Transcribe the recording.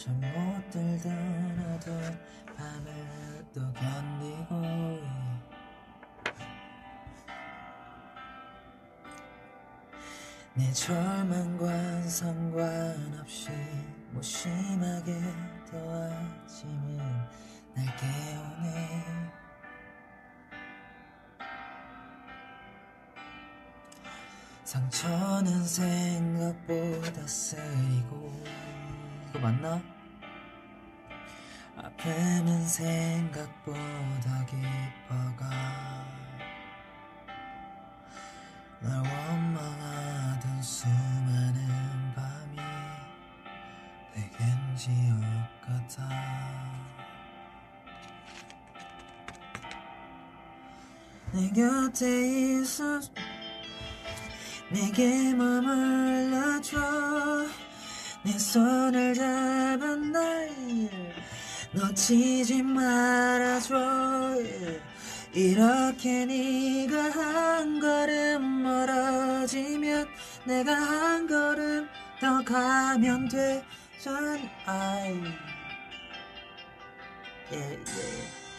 좀못 들더라도 밤을 또 견디고 내 절망과 상관없이 무심하게 또 아침은 날 깨우네. 상처는 생각보다 쓰이고 맞나? 아픔은 생각보다 깊어가. 날 원망하던 수많은 밤이 내겐 지옥 같아. 내 곁에 있어. 내게 머물러줘 내 손을 잡은 날 놓치지 말아줘 이렇게 네가 한 걸음 멀어지면 내가 한 걸음 더 가면 되잖아 예, 예.